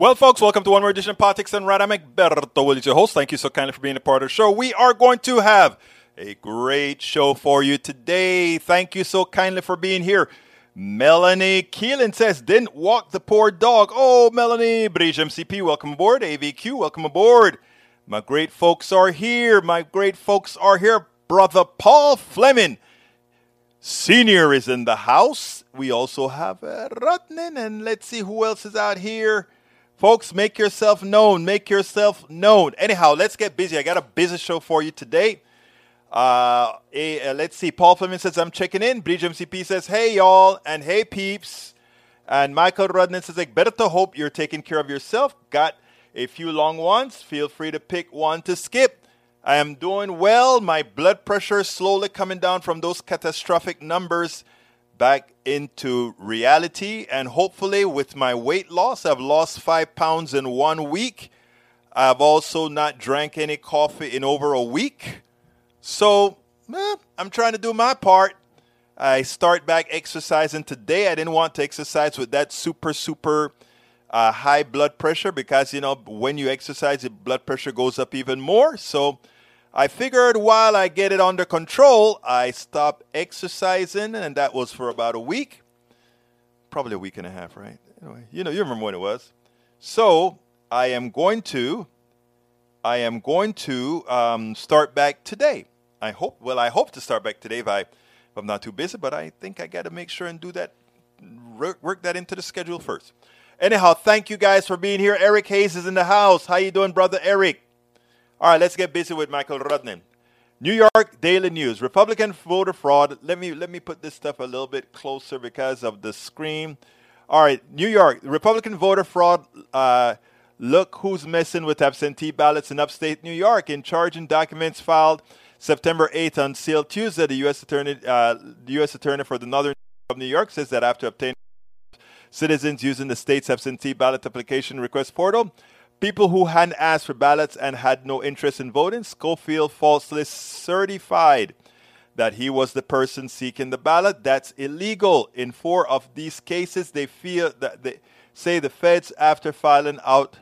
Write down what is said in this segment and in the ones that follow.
Well, folks, welcome to one more edition of Politics Done Right. I'm Egberto Willies, your host. Thank you so kindly for being a part of the show. We are going to have a great show for you today. Thank you so kindly for being here. Melanie Keelan says, didn't walk the poor dog. Oh, Melanie, Bridge MCP, welcome aboard. AVQ, welcome aboard. My great folks are here. My great folks are here. Brother Paul Fleming Senior is in the house. We also have uh, Rutnan, and let's see who else is out here. Folks, make yourself known. Make yourself known. Anyhow, let's get busy. I got a busy show for you today. Uh, uh, let's see. Paul Fleming says, I'm checking in. Bridge MCP says, hey, y'all, and hey, peeps. And Michael Rudnan says, like, better to hope you're taking care of yourself. Got a few long ones. Feel free to pick one to skip. I am doing well. My blood pressure is slowly coming down from those catastrophic numbers back into reality. And hopefully, with my weight loss, I've lost five pounds in one week. I've also not drank any coffee in over a week. So, eh, I'm trying to do my part. I start back exercising today. I didn't want to exercise with that super, super uh, high blood pressure because, you know, when you exercise, the blood pressure goes up even more. So, I figured while I get it under control, I stop exercising, and that was for about a week. Probably a week and a half, right? Anyway, you know, you remember when it was. So I am going to, I am going to um, start back today. I hope. Well, I hope to start back today if I, if I'm not too busy. But I think I got to make sure and do that, work that into the schedule first. Anyhow, thank you guys for being here. Eric Hayes is in the house. How you doing, brother Eric? All right, let's get busy with Michael Rudnin. New York Daily News: Republican voter fraud. Let me let me put this stuff a little bit closer because of the screen. All right, New York Republican voter fraud. Uh, look who's messing with absentee ballots in upstate New York. In charging documents filed September 8th on sealed Tuesday, the U.S. attorney, uh, the U.S. attorney for the Northern of New York, says that after obtaining citizens using the state's absentee ballot application request portal People who hadn't asked for ballots and had no interest in voting, Schofield falsely certified that he was the person seeking the ballot. That's illegal. In four of these cases, they feel that they say the feds, after filing out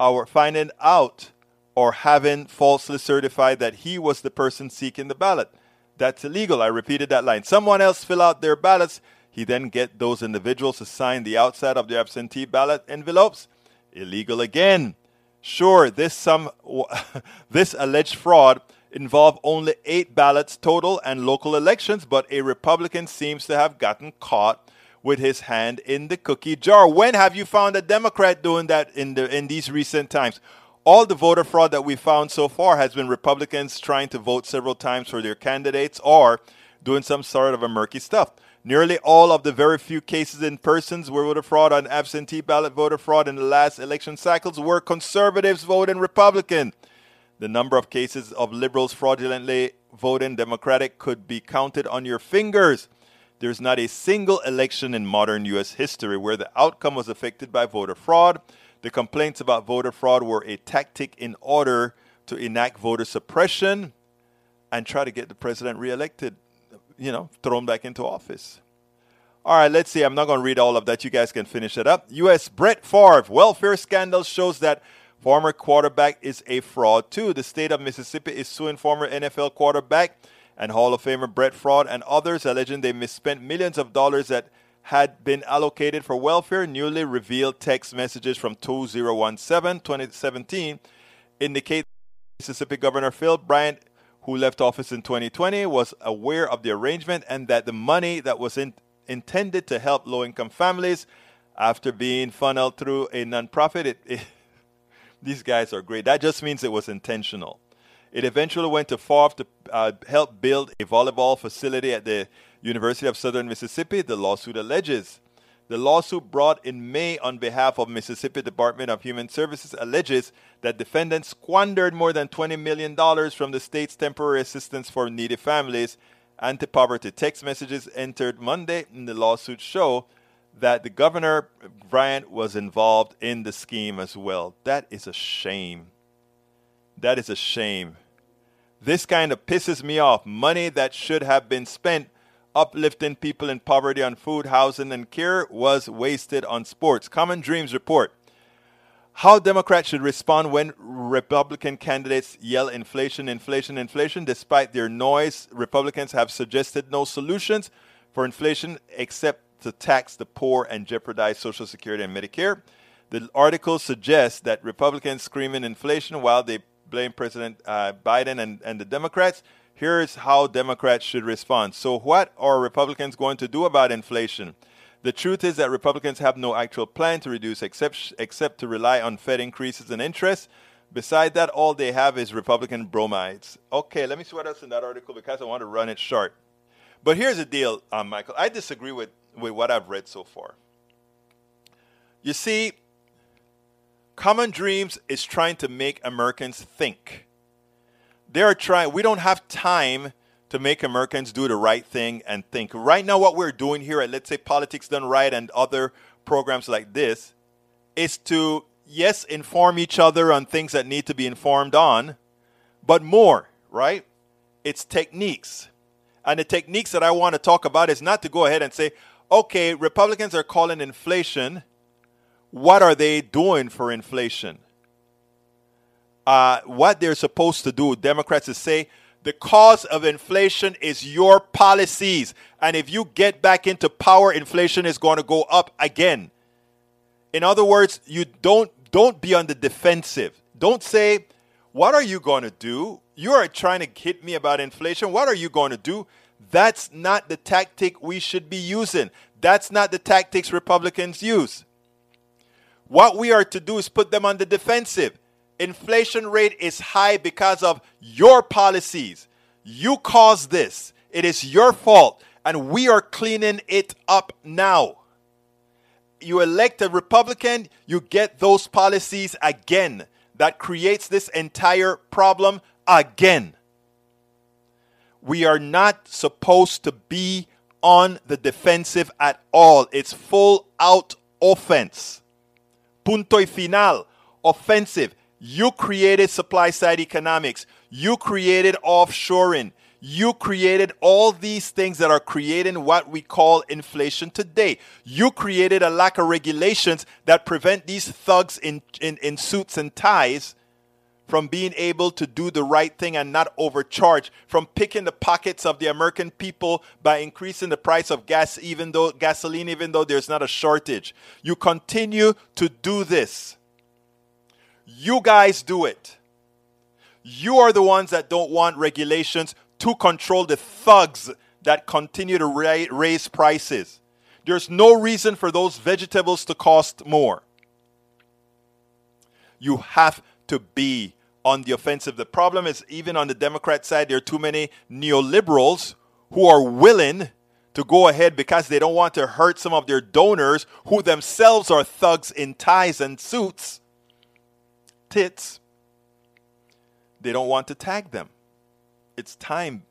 or finding out or having falsely certified that he was the person seeking the ballot. That's illegal. I repeated that line. Someone else fill out their ballots. He then get those individuals to sign the outside of the absentee ballot envelopes illegal again. Sure, this some this alleged fraud involved only eight ballots total and local elections, but a Republican seems to have gotten caught with his hand in the cookie jar. When have you found a Democrat doing that in the in these recent times? All the voter fraud that we found so far has been Republicans trying to vote several times for their candidates or doing some sort of a murky stuff. Nearly all of the very few cases in persons where voter fraud and absentee ballot voter fraud in the last election cycles were conservatives voting Republican. The number of cases of liberals fraudulently voting Democratic could be counted on your fingers. There's not a single election in modern U.S. history where the outcome was affected by voter fraud. The complaints about voter fraud were a tactic in order to enact voter suppression and try to get the president reelected you know, thrown back into office. All right, let's see. I'm not going to read all of that. You guys can finish it up. U.S. Brett Favre welfare scandal shows that former quarterback is a fraud too. The state of Mississippi is suing former NFL quarterback and Hall of Famer Brett Favre and others, alleging they misspent millions of dollars that had been allocated for welfare. Newly revealed text messages from 2017 2017 indicate Mississippi Governor Phil Bryant who left office in 2020, was aware of the arrangement and that the money that was in, intended to help low income families after being funneled through a nonprofit. It, it, these guys are great. That just means it was intentional. It eventually went to Favre to uh, help build a volleyball facility at the University of Southern Mississippi, the lawsuit alleges. The lawsuit brought in May on behalf of Mississippi Department of Human Services alleges that defendants squandered more than $20 million from the state's temporary assistance for needy families. Anti-poverty text messages entered Monday in the lawsuit show that the governor Bryant was involved in the scheme as well. That is a shame. That is a shame. This kind of pisses me off. Money that should have been spent uplifting people in poverty on food, housing, and care was wasted on sports. Common Dreams report. how Democrats should respond when Republican candidates yell inflation, inflation, inflation. Despite their noise, Republicans have suggested no solutions for inflation except to tax the poor and jeopardize Social Security and Medicare. The article suggests that Republicans screaming inflation while they blame President uh, Biden and, and the Democrats. Here's how Democrats should respond. So, what are Republicans going to do about inflation? The truth is that Republicans have no actual plan to reduce except, except to rely on Fed increases in interest. Beside that, all they have is Republican bromides. Okay, let me see what else in that article because I want to run it short. But here's the deal, um, Michael. I disagree with, with what I've read so far. You see, Common Dreams is trying to make Americans think. They are trying, we don't have time to make Americans do the right thing and think. Right now, what we're doing here at Let's Say Politics Done Right and other programs like this is to, yes, inform each other on things that need to be informed on, but more, right? It's techniques. And the techniques that I want to talk about is not to go ahead and say, okay, Republicans are calling inflation. What are they doing for inflation? Uh, what they're supposed to do, Democrats, is say, the cause of inflation is your policies. And if you get back into power, inflation is going to go up again. In other words, you don't don't be on the defensive. Don't say, "What are you going to do? You are trying to hit me about inflation. What are you going to do?" That's not the tactic we should be using. That's not the tactics Republicans use. What we are to do is put them on the defensive inflation rate is high because of your policies. You caused this. It is your fault. And we are cleaning it up now. You elect a Republican, you get those policies again. That creates this entire problem again. We are not supposed to be on the defensive at all. It's full out offense. Punto y final. Offensive. You created supply side economics. You created offshoring. You created all these things that are creating what we call inflation today. You created a lack of regulations that prevent these thugs in, in, in suits and ties from being able to do the right thing and not overcharge, from picking the pockets of the American people by increasing the price of gas, even though gasoline, even though there's not a shortage. You continue to do this. You guys do it. You are the ones that don't want regulations to control the thugs that continue to ra- raise prices. There's no reason for those vegetables to cost more. You have to be on the offensive. The problem is, even on the Democrat side, there are too many neoliberals who are willing to go ahead because they don't want to hurt some of their donors who themselves are thugs in ties and suits tits, they don't want to tag them. It's time.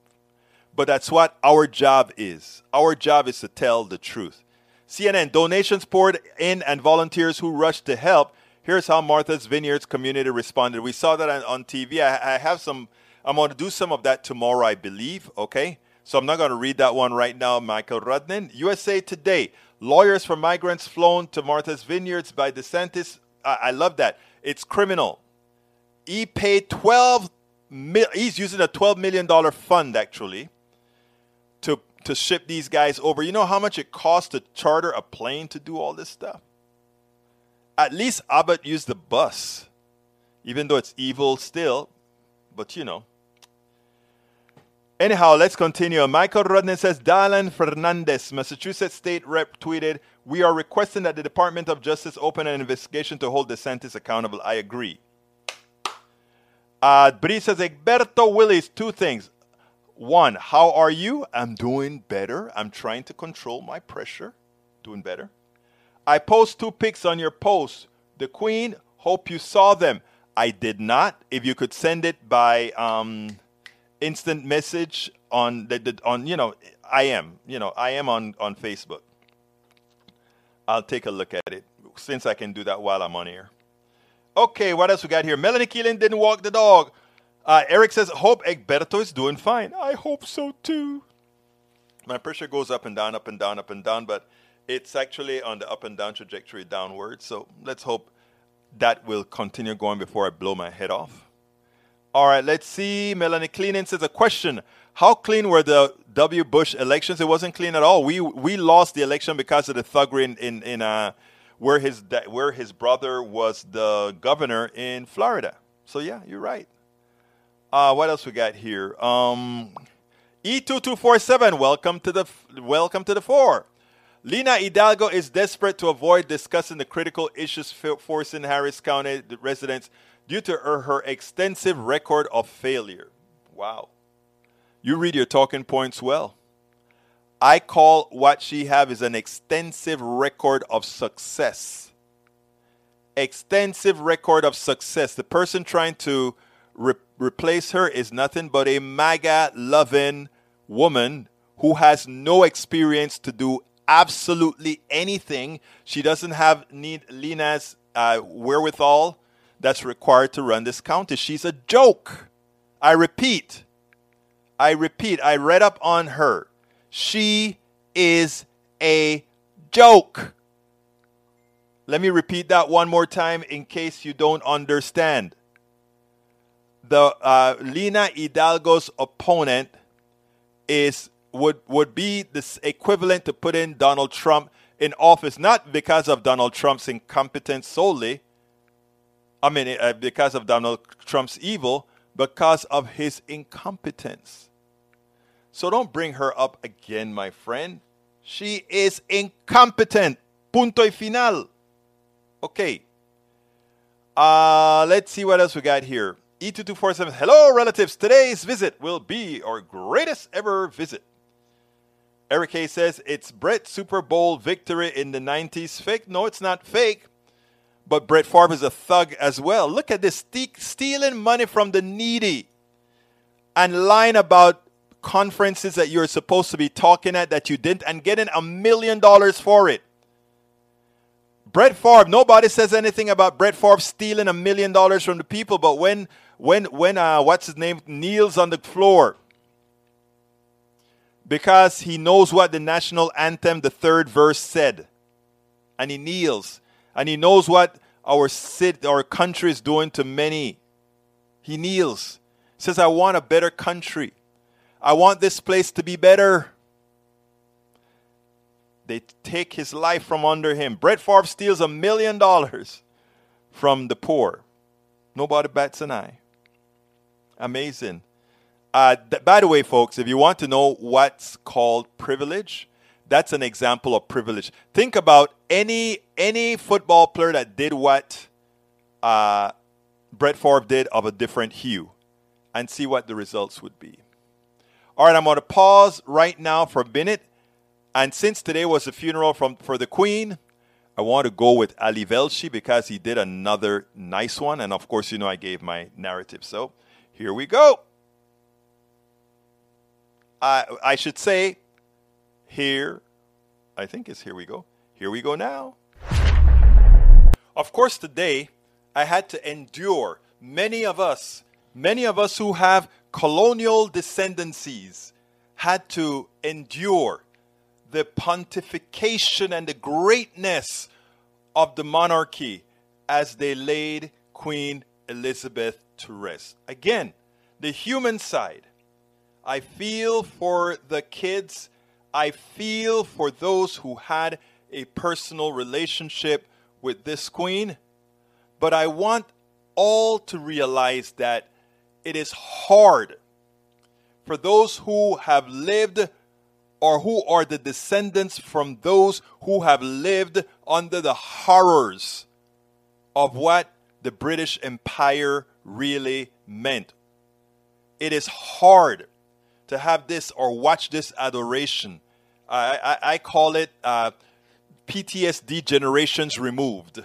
But that's what our job is. Our job is to tell the truth. CNN donations poured in and volunteers who rushed to help. Here's how Martha's Vineyards community responded. We saw that on, TV. I, I have some, I'm going to do some of that tomorrow, I believe. Okay. So I'm not going to read that one right now, Michael Rudnin. USA Today lawyers for migrants flown to Martha's Vineyards by DeSantis. I, I love that. It's criminal. He paid 12 mil- he's using a 12 million dollar fund actually to to ship these guys over. You know how much it costs to charter a plane to do all this stuff? At least Abbott used the bus. Even though it's evil still, but you know. Anyhow, let's continue. Michael Rodney says Dylan Fernandez, Massachusetts State Rep, tweeted, We are requesting that the Department of Justice open an investigation to hold DeSantis accountable. I agree. Uh, Bri says, Egberto Willies, two things. One, how are you? I'm doing better. I'm trying to control my pressure. Doing better. I post two pics on your post. The Queen, hope you saw them. I did not. If you could send it by. Um, instant message on the, the, on you know I am you know I am on on Facebook. I'll take a look at it since I can do that while I'm on here. Okay, what else we got here? Melanie Keelan didn't walk the dog. Uh, Eric says, hope Egberto is doing fine. I hope so too. My pressure goes up and down, up and down, up and down, but it's actually on the up and down trajectory downward. So let's hope that will continue going before I blow my head off. All right, let's see. Melanie Cleaning says a question. How clean were the W. Bush elections? It wasn't clean at all. We we lost the election because of the thuggery in in, in uh, where his where his brother was the governor in Florida. So yeah, you're right. Uh, what else we got here? Um, E2247, welcome to the welcome to the four. Lina Hidalgo is desperate to avoid discussing the critical issues forcing Harris County residents due to her, her extensive record of failure. Wow. You read your talking points well. I call what she have is an extensive record of success. Extensive record of success. The person trying to re- replace her is nothing but a MAGA loving woman who has no experience to do absolutely anything. She doesn't have need Lina's uh, wherewithal that's required to run this county. She's a joke. I repeat. I repeat. I read up on her. She is a joke. Let me repeat that one more time in case you don't understand. The uh, Lina Hidalgo's opponent is would would be this equivalent to putting Donald Trump in office, not because of Donald Trump's incompetence solely. I mean, uh, because of Donald Trump's evil, because of his incompetence. So don't bring her up again, my friend. She is incompetent. Punto y final. Okay. Uh, let's see what else we got here. E2247. Hello, relatives. Today's visit will be our greatest ever visit. Eric A says it's Brett Super Bowl victory in the 90s. Fake? No, it's not fake. But Brett Favre is a thug as well. Look at this stealing money from the needy and lying about conferences that you're supposed to be talking at that you didn't and getting a million dollars for it. Brett Favre, nobody says anything about Brett Favre stealing a million dollars from the people, but when when when uh what's his name kneels on the floor because he knows what the national anthem the third verse said and he kneels and he knows what our city our country is doing to many he kneels says i want a better country I want this place to be better. They take his life from under him. Brett Favre steals a million dollars from the poor. Nobody bats an eye. Amazing. Uh, th- by the way, folks, if you want to know what's called privilege, that's an example of privilege. Think about any any football player that did what uh, Brett Favre did of a different hue, and see what the results would be. All right, I'm going to pause right now for a minute. And since today was the funeral from, for the Queen, I want to go with Ali Velshi because he did another nice one. And of course, you know, I gave my narrative. So here we go. I, I should say, here, I think it's here we go. Here we go now. Of course, today I had to endure many of us, many of us who have colonial descendancies had to endure the pontification and the greatness of the monarchy as they laid Queen Elizabeth to rest. Again, the human side. I feel for the kids. I feel for those who had a personal relationship with this queen. But I want all to realize that it is hard for those who have lived or who are the descendants from those who have lived under the horrors of what the British Empire really meant. It is hard to have this or watch this adoration. I, I, call it uh, PTSD generations removed.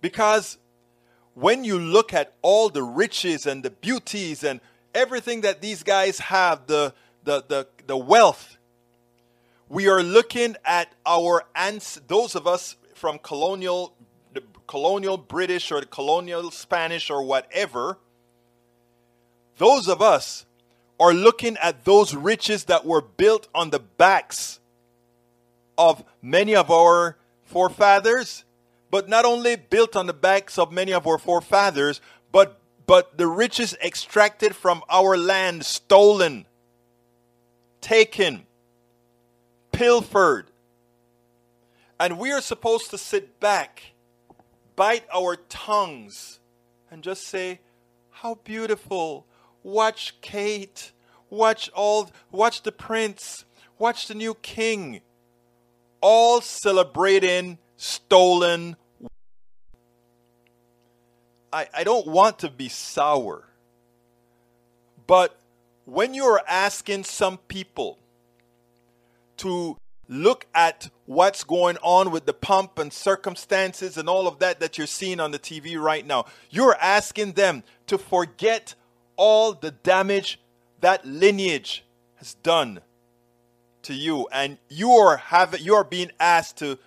Because when you look at all the riches and the beauties and everything that these guys have, the, the, the, the wealth, we are looking at our ants, those of us from colonial, the colonial British or the colonial Spanish or whatever, those of us are looking at those riches that were built on the backs of many of our forefathers but not only built on the backs of many of our forefathers, but but the riches extracted from our land stolen, taken, pilfered. And we are supposed to sit back, bite our tongues, and just say, How beautiful. Watch Kate. Watch all watch the prince. Watch the new king. All celebrating stolen I, I don't want to be sour, but when you're asking some people to look at what's going on with the pump and circumstances and all of that that you're seeing on the TV right now, you're asking them to forget all the damage that lineage has done to you and you are having you are being asked to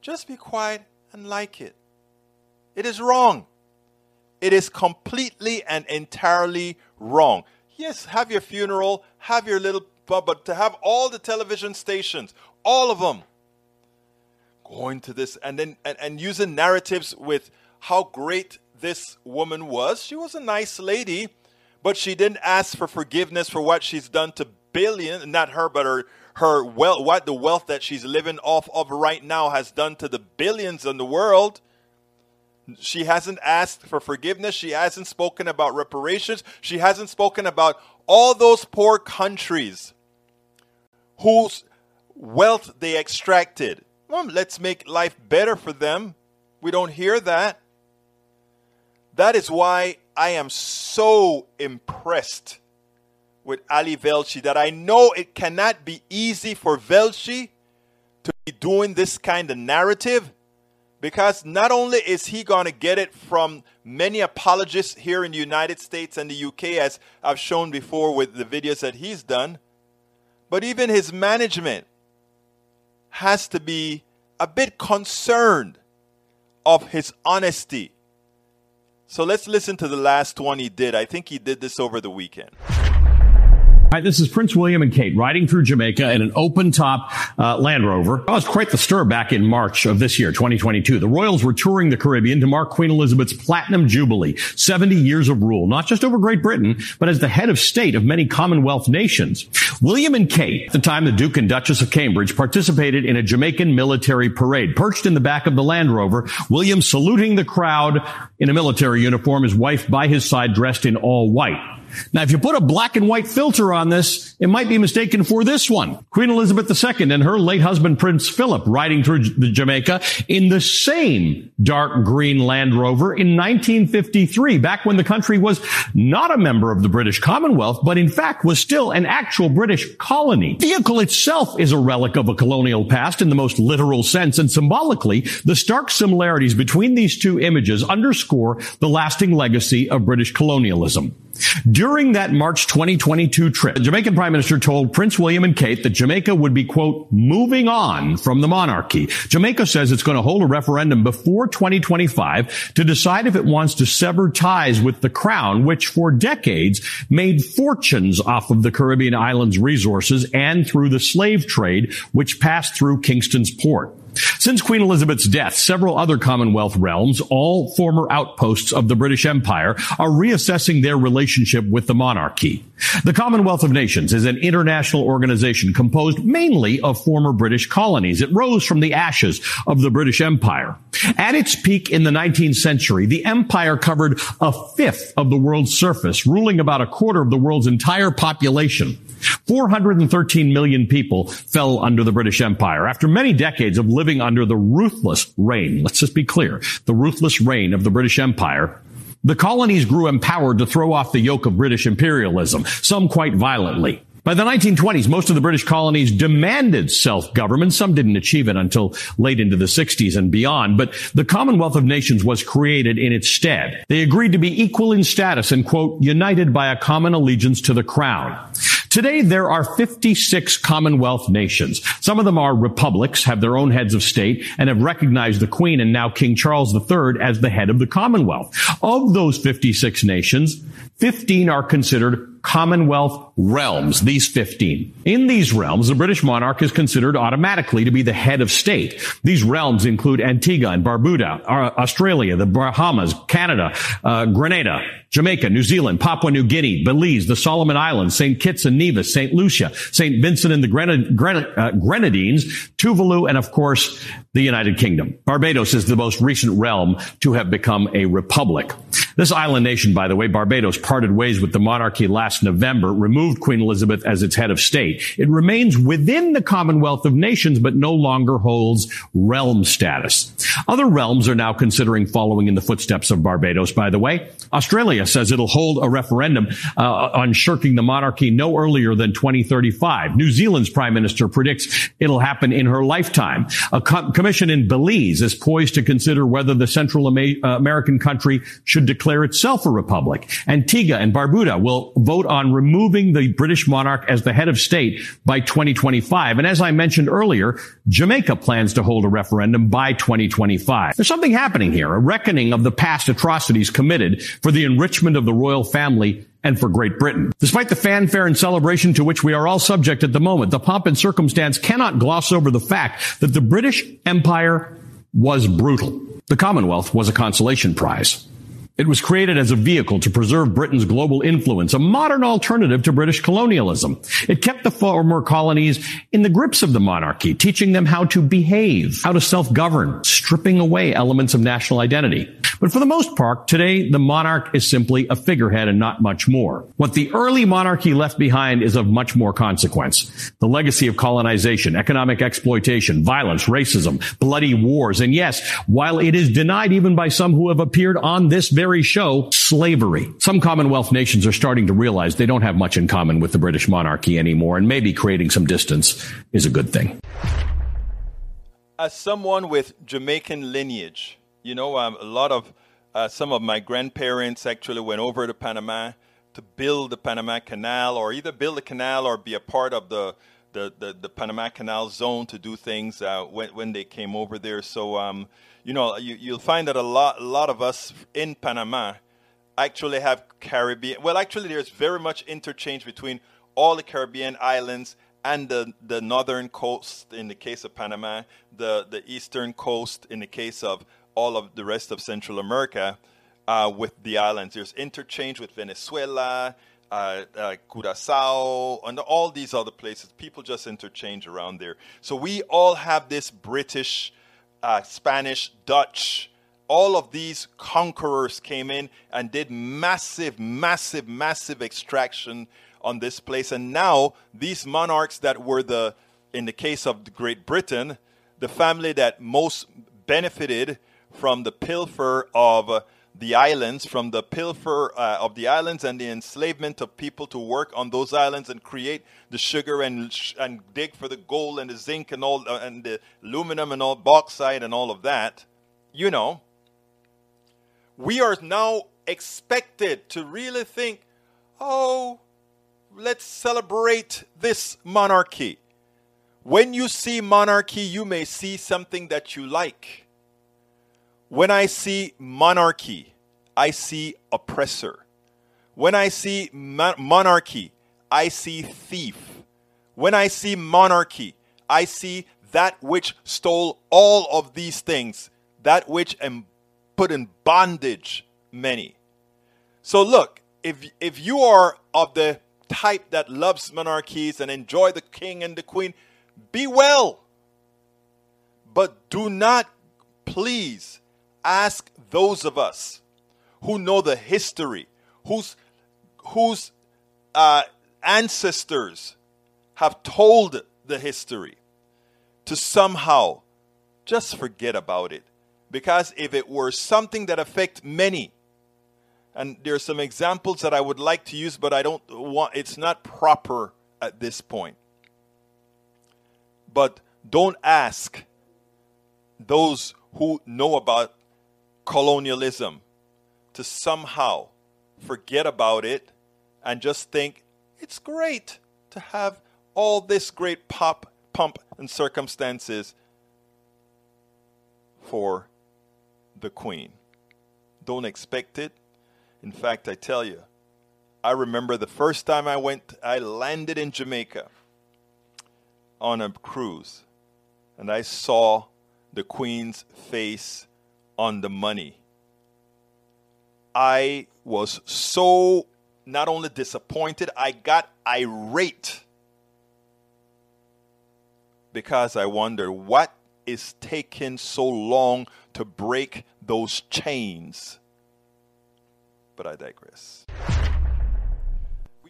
just be quiet and like it. It is wrong. It is completely and entirely wrong. Yes, have your funeral, have your little, but to have all the television stations, all of them, going to this and then and, and using narratives with how great this woman was. She was a nice lady, but she didn't ask for forgiveness for what she's done to billion, not her, but her her wealth, what the wealth that she's living off of right now has done to the billions in the world. She hasn't asked for forgiveness. She hasn't spoken about reparations. She hasn't spoken about all those poor countries whose wealth they extracted. Well, let's make life better for them. We don't hear that. That is why I am so impressed with Ali Velshi that I know it cannot be easy for Velshi to be doing this kind of narrative because not only is he going to get it from many apologists here in the United States and the UK, as I've shown before with the videos that he's done, but even his management has to be a bit concerned of his honesty. So let's listen to the last one he did. I think he did this over the weekend. Hi, this is Prince William and Kate riding through Jamaica in an open top uh, Land Rover. Was quite the stir back in March of this year, 2022. The royals were touring the Caribbean to mark Queen Elizabeth's platinum jubilee, 70 years of rule, not just over Great Britain, but as the head of state of many Commonwealth nations. William and Kate, at the time the Duke and Duchess of Cambridge, participated in a Jamaican military parade. Perched in the back of the Land Rover, William saluting the crowd in a military uniform, his wife by his side dressed in all white. Now, if you put a black and white filter on this, it might be mistaken for this one. Queen Elizabeth II and her late husband Prince Philip riding through Jamaica in the same dark green Land Rover in 1953, back when the country was not a member of the British Commonwealth, but in fact was still an actual British colony. The vehicle itself is a relic of a colonial past in the most literal sense, and symbolically, the stark similarities between these two images underscore the lasting legacy of British colonialism. During that March 2022 trip, the Jamaican Prime Minister told Prince William and Kate that Jamaica would be, quote, moving on from the monarchy. Jamaica says it's going to hold a referendum before 2025 to decide if it wants to sever ties with the crown, which for decades made fortunes off of the Caribbean islands resources and through the slave trade, which passed through Kingston's port. Since Queen Elizabeth's death, several other Commonwealth realms, all former outposts of the British Empire, are reassessing their relationship with the monarchy. The Commonwealth of Nations is an international organization composed mainly of former British colonies. It rose from the ashes of the British Empire. At its peak in the 19th century, the empire covered a fifth of the world's surface, ruling about a quarter of the world's entire population. 413 million people fell under the British Empire after many decades of living under the ruthless reign. Let's just be clear. The ruthless reign of the British Empire. The colonies grew empowered to throw off the yoke of British imperialism, some quite violently. By the 1920s, most of the British colonies demanded self-government. Some didn't achieve it until late into the 60s and beyond, but the Commonwealth of Nations was created in its stead. They agreed to be equal in status and, quote, united by a common allegiance to the crown. Today, there are 56 Commonwealth nations. Some of them are republics, have their own heads of state, and have recognized the Queen and now King Charles III as the head of the Commonwealth. Of those 56 nations, 15 are considered Commonwealth realms, these 15. In these realms, the British monarch is considered automatically to be the head of state. These realms include Antigua and Barbuda, Australia, the Bahamas, Canada, uh, Grenada, Jamaica, New Zealand, Papua New Guinea, Belize, the Solomon Islands, St. Kitts and Nevis, St. Lucia, St. Vincent and the Grenad- Grenad- uh, Grenadines, Tuvalu, and of course, the United Kingdom. Barbados is the most recent realm to have become a republic. This island nation, by the way, Barbados parted ways with the monarchy last November, removed Queen Elizabeth as its head of state. It remains within the Commonwealth of Nations, but no longer holds realm status. Other realms are now considering following in the footsteps of Barbados, by the way. Australia says it'll hold a referendum uh, on shirking the monarchy no earlier than 2035. New Zealand's prime minister predicts it'll happen in her lifetime. A co- commission in Belize is poised to consider whether the Central uh, American country should declare declare itself a republic. Antigua and Barbuda will vote on removing the British monarch as the head of state by 2025. And as I mentioned earlier, Jamaica plans to hold a referendum by 2025. There's something happening here, a reckoning of the past atrocities committed for the enrichment of the royal family and for Great Britain. Despite the fanfare and celebration to which we are all subject at the moment, the pomp and circumstance cannot gloss over the fact that the British Empire was brutal. The Commonwealth was a consolation prize. It was created as a vehicle to preserve Britain's global influence, a modern alternative to British colonialism. It kept the former colonies in the grips of the monarchy, teaching them how to behave, how to self-govern, stripping away elements of national identity. But for the most part, today, the monarch is simply a figurehead and not much more. What the early monarchy left behind is of much more consequence. The legacy of colonization, economic exploitation, violence, racism, bloody wars, and yes, while it is denied even by some who have appeared on this very show, slavery. Some Commonwealth nations are starting to realize they don't have much in common with the British monarchy anymore, and maybe creating some distance is a good thing. As someone with Jamaican lineage, you know, um, a lot of uh, some of my grandparents actually went over to Panama to build the Panama Canal, or either build the canal or be a part of the the, the, the Panama Canal zone to do things uh, when, when they came over there. So um, you know, you, you'll find that a lot, a lot of us in Panama actually have Caribbean. Well, actually, there's very much interchange between all the Caribbean islands and the, the northern coast in the case of Panama, the, the eastern coast in the case of all of the rest of Central America uh, with the islands. There's interchange with Venezuela, uh, uh, Curacao, and all these other places. People just interchange around there. So we all have this British uh, Spanish, Dutch, all of these conquerors came in and did massive, massive, massive extraction on this place. And now these monarchs that were the, in the case of Great Britain, the family that most benefited from the pilfer of the islands, from the pilfer uh, of the islands and the enslavement of people to work on those islands and create the sugar and and dig for the gold and the zinc and all uh, and the aluminum and all bauxite and all of that. You know, we are now expected to really think, oh, let's celebrate this monarchy. When you see monarchy, you may see something that you like when I see monarchy, I see oppressor. When I see monarchy, I see thief. When I see monarchy, I see that which stole all of these things, that which put in bondage many. So look, if if you are of the type that loves monarchies and enjoy the king and the queen, be well. But do not please ask those of us who know the history, whose, whose uh, ancestors have told the history, to somehow just forget about it. Because if it were something that affect many, and there are some examples that I would like to use, but I don't want, it's not proper at this point. But don't ask those who know about colonialism to somehow forget about it and just think it's great to have all this great pop, pump, and circumstances for the Queen. Don't expect it. In fact, I tell you, I remember the first time I went, I landed in Jamaica on a cruise, and I saw the Queen's face on the money. I was so not only disappointed, I got irate because I wonder what is taking so long to break those chains. But I digress.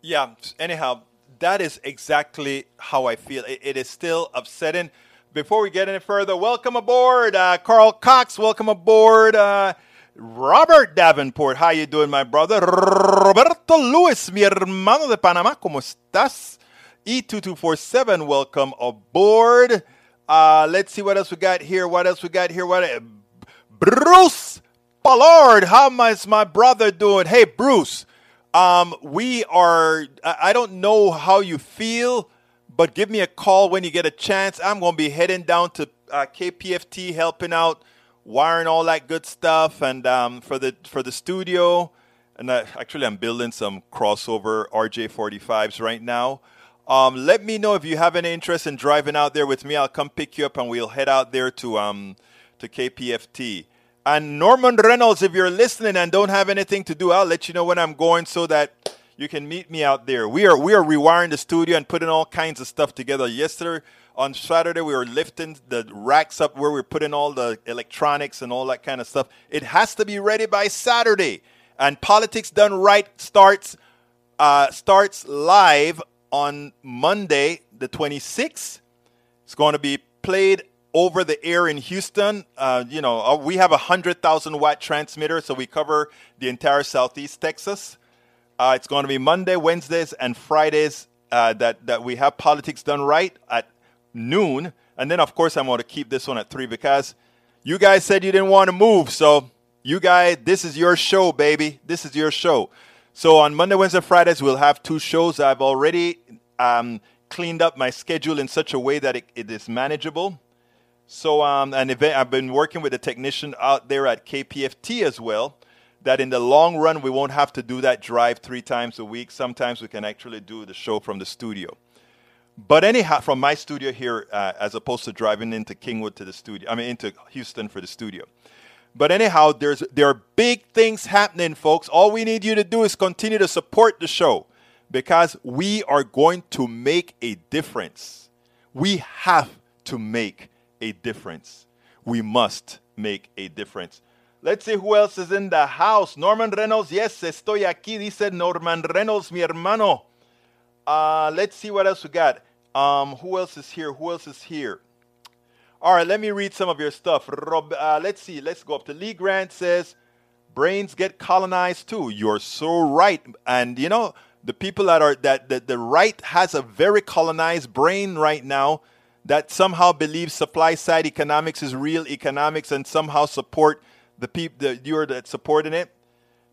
Yeah, anyhow, that is exactly how I feel. it, it is still upsetting. Before we get any further, welcome aboard, uh, Carl Cox. Welcome aboard, uh, Robert Davenport. How you doing, my brother? Roberto Luis, mi hermano de Panamá. ¿Cómo estás? E2247, welcome aboard. Uh, let's see what else we got here. What else we got here? What? Bruce Ballard, how is my brother doing? Hey, Bruce. Um, we are. I don't know how you feel, but give me a call when you get a chance. I'm going to be heading down to uh, KPFT, helping out, wiring all that good stuff, and um, for the for the studio. And uh, actually, I'm building some crossover RJ45s right now. Um, let me know if you have any interest in driving out there with me. I'll come pick you up and we'll head out there to um, to KPFT. And Norman Reynolds, if you're listening and don't have anything to do, I'll let you know when I'm going so that you can meet me out there. We are we are rewiring the studio and putting all kinds of stuff together. Yesterday on Saturday we were lifting the racks up where we're putting all the electronics and all that kind of stuff. It has to be ready by Saturday. And politics done right starts uh, starts live on Monday, the 26th. It's going to be played over the air in Houston. Uh, you know, uh, we have a 100,000 watt transmitter, so we cover the entire southeast Texas. Uh, it's going to be Monday, Wednesdays, and Fridays uh, that, that we have politics done right at noon. And then, of course, I'm going to keep this one at 3 because you guys said you didn't want to move. So, you guys, this is your show, baby. This is your show. So on Monday, Wednesday, Fridays, we'll have two shows. I've already um, cleaned up my schedule in such a way that it, it is manageable. So, um, and I've been working with a technician out there at KPFT as well. That in the long run, we won't have to do that drive three times a week. Sometimes we can actually do the show from the studio. But anyhow, from my studio here, uh, as opposed to driving into Kingwood to the studio, I mean into Houston for the studio. But anyhow, there's there are big things happening, folks. All we need you to do is continue to support the show because we are going to make a difference. We have to make a difference. We must make a difference. Let's see who else is in the house. Norman Reynolds, yes, estoy aquí, dice Norman Reynolds, mi hermano. Uh, let's see what else we got. Um, who else is here? Who else is here? All right, let me read some of your stuff. Rob, uh, let's see. Let's go up to Lee Grant says, brains get colonized too. You're so right. And you know, the people that are that, that the right has a very colonized brain right now that somehow believes supply side economics is real economics and somehow support the people that you're supporting it.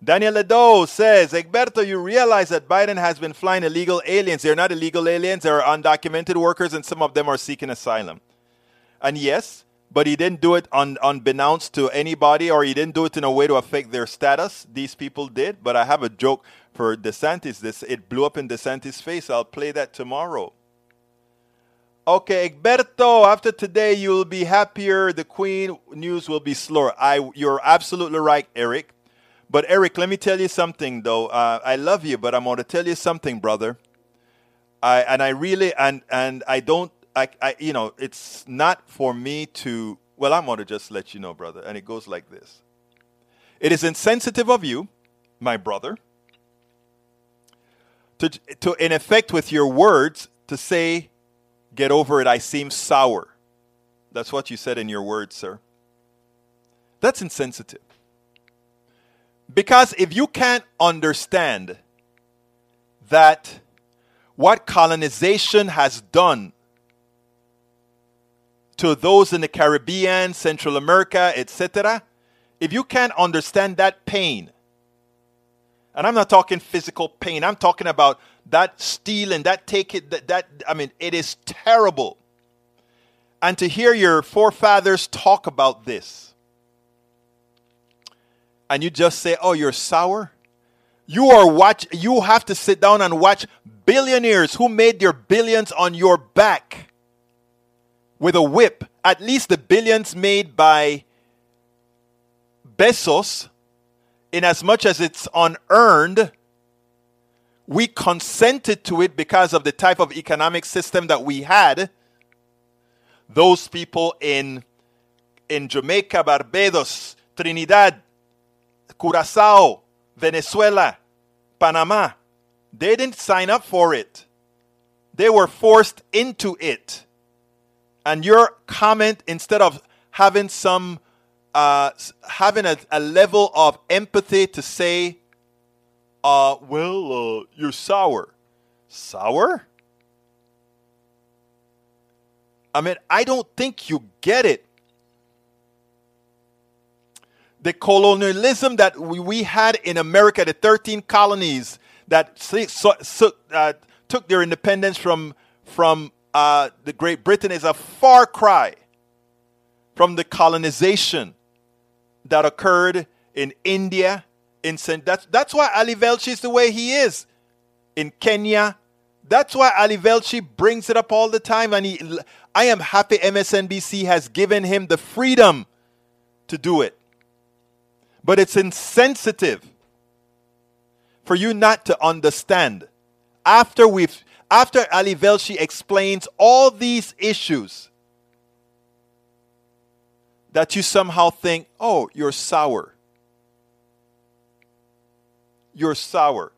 Daniel Ledo says, Egberto, you realize that Biden has been flying illegal aliens. They're not illegal aliens, they're undocumented workers, and some of them are seeking asylum. And yes, but he didn't do it un, unbeknownst to anybody or he didn't do it in a way to affect their status. These people did. But I have a joke for DeSantis. This it blew up in DeSantis' face. I'll play that tomorrow. Okay, Egberto, after today you will be happier. The Queen news will be slower. I, you're absolutely right, Eric. But Eric, let me tell you something though. Uh, I love you, but I'm going to tell you something, brother. I and I really and and I don't I, I, you know, it's not for me to, well, I'm going to just let you know, brother. And it goes like this It is insensitive of you, my brother, to, to in effect, with your words, to say, get over it, I seem sour. That's what you said in your words, sir. That's insensitive. Because if you can't understand that what colonization has done to those in the Caribbean, Central America, etc., if you can't understand that pain, and I'm not talking physical pain, I'm talking about that stealing, that take it, that, that I mean, it is terrible. And to hear your forefathers talk about this, and you just say, oh, you're sour? You are watch you have to sit down and watch billionaires who made their billions on your back with a whip. At least the billions made by Bezos, in as much as it's unearned, we consented to it because of the type of economic system that we had. Those people in in Jamaica, Barbados, Trinidad, Curacao, Venezuela, Panama, they didn't sign up for it. They were forced into it. And your comment, instead of having some, uh, having a, a level of empathy to say, uh, well, uh, you're sour. Sour? I mean, I don't think you get it. The colonialism that we, had in America, the 13 colonies that so, so, uh, took their independence from, from uh, the Great Britain, is a far cry from the colonization that occurred in India. In Saint, that's, that's why Ali Velshi is the way he is. In Kenya, that's why Ali Velshi brings it up all the time. And he, I am happy MSNBC has given him the freedom to do it. But it's insensitive for you not to understand. After we've after Ali Velshi explains all these issues, that you somehow think, oh, you're sour. You're sour.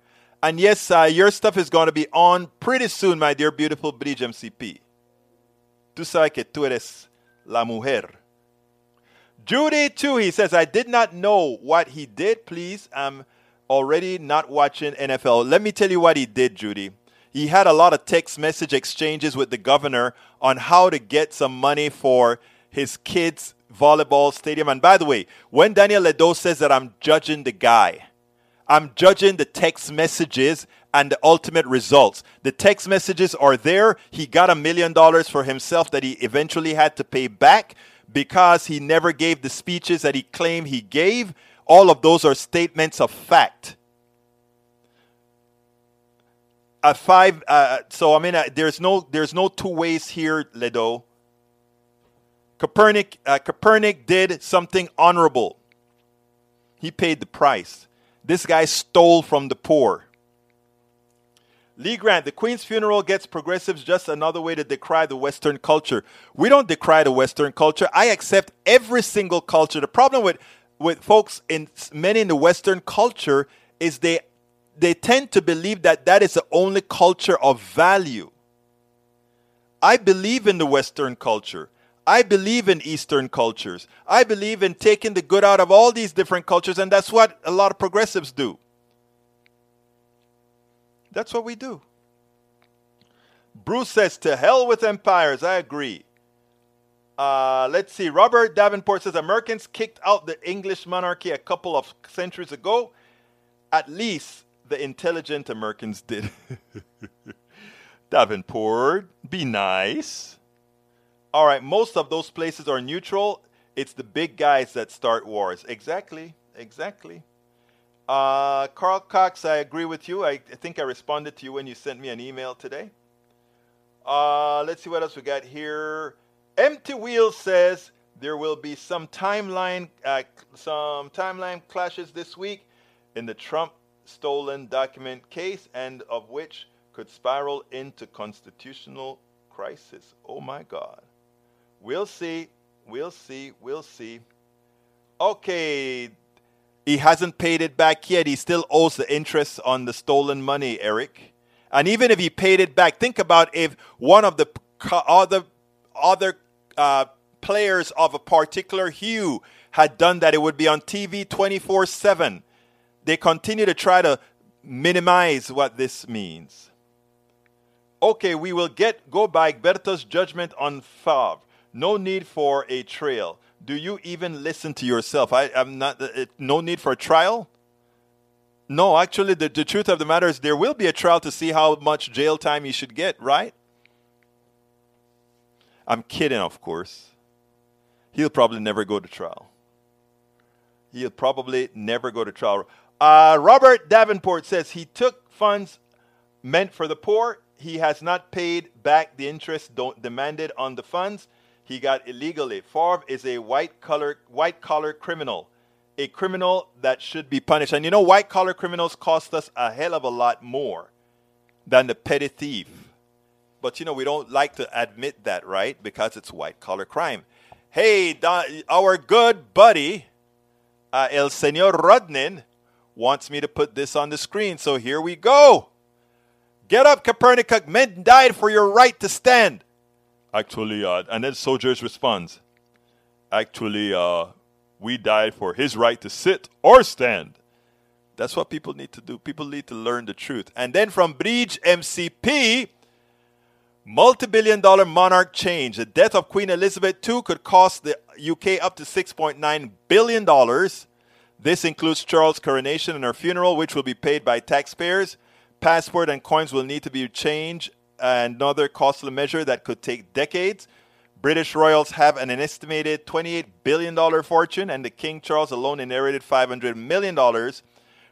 And yes, uh, your stuff is going to be on pretty soon, my dear beautiful Bridge MCP. Tú sabes que tú eres la mujer. Judy, too, he says, I did not know what he did. Please, I'm already not watching NFL. Let me tell you what he did, Judy. He had a lot of text message exchanges with the governor on how to get some money for his kids' volleyball stadium. And by the way, when Daniel Ledo says that I'm judging the guy, I'm judging the text messages and the ultimate results. The text messages are there. He got a million dollars for himself that he eventually had to pay back because he never gave the speeches that he claimed he gave. All of those are statements of fact. A five. Uh, so I mean, uh, there's no there's no two ways here, Ledo. Kaepernick uh, Kaepernick did something honorable. He paid the price. This guy stole from the poor. Lee Grant, the Queen's funeral gets progressives just another way to decry the Western culture. We don't decry the Western culture. I accept every single culture. The problem with, with folks in many in the Western culture is they they tend to believe that that is the only culture of value. I believe in the Western culture. I believe in Eastern cultures. I believe in taking the good out of all these different cultures, and that's what a lot of progressives do. That's what we do. Bruce says, to hell with empires. I agree. Uh, let's see. Robert Davenport says Americans kicked out the English monarchy a couple of centuries ago. At least the intelligent Americans did. Davenport, be nice. All right, most of those places are neutral. It's the big guys that start wars. Exactly, exactly. Uh, Carl Cox, I agree with you. I, I, think I responded to you when you sent me an email today. Uh, let's see what else we got here. Empty Wheel says there will be some timeline, uh, some timeline clashes this week in the Trump stolen document case, and of which could spiral into constitutional crisis. Oh my God. We'll see. We'll see. We'll see. Okay, he hasn't paid it back yet. He still owes the interest on the stolen money, Eric. And even if he paid it back, think about if one of the other other uh, players of a particular hue had done that, it would be on TV 24 7. They continue to try to minimize what this means. Okay, we will get go by Egberto's judgment on Favre. No need for a trail do you even listen to yourself? I, am not. Uh, no need for a trial. No, actually, the, the truth of the matter is there will be a trial to see how much jail time you should get. Right? I'm kidding, of course. He'll probably never go to trial. He'll probably never go to trial. Uh, Robert Davenport says he took funds meant for the poor. He has not paid back the interest demanded on the funds he got illegally. Favre is a white collar white collar criminal, a criminal that should be punished. And you know, white collar criminals cost us a hell of a lot more than the petty thief. But you know, we don't like to admit that, right? Because it's white collar crime. Hey, our good buddy, uh, El Senor Rudnin, wants me to put this on the screen. So here we go. Get up, Copernicus. Men died for your right to stand. Actually, uh, and then soldiers responds, actually, uh, we died for his right to sit or stand. That's what people need to do. People need to learn the truth. And then from Bridge MCP, multi billion dollar monarch change. The death of Queen Elizabeth II could cost the UK up to $6.9 billion. This includes Charles' coronation and her funeral, which will be paid by taxpayers. Passport and coins will need to be changed another costly measure that could take decades. British royals have an estimated $28 billion fortune, and the King Charles alone inherited $500 million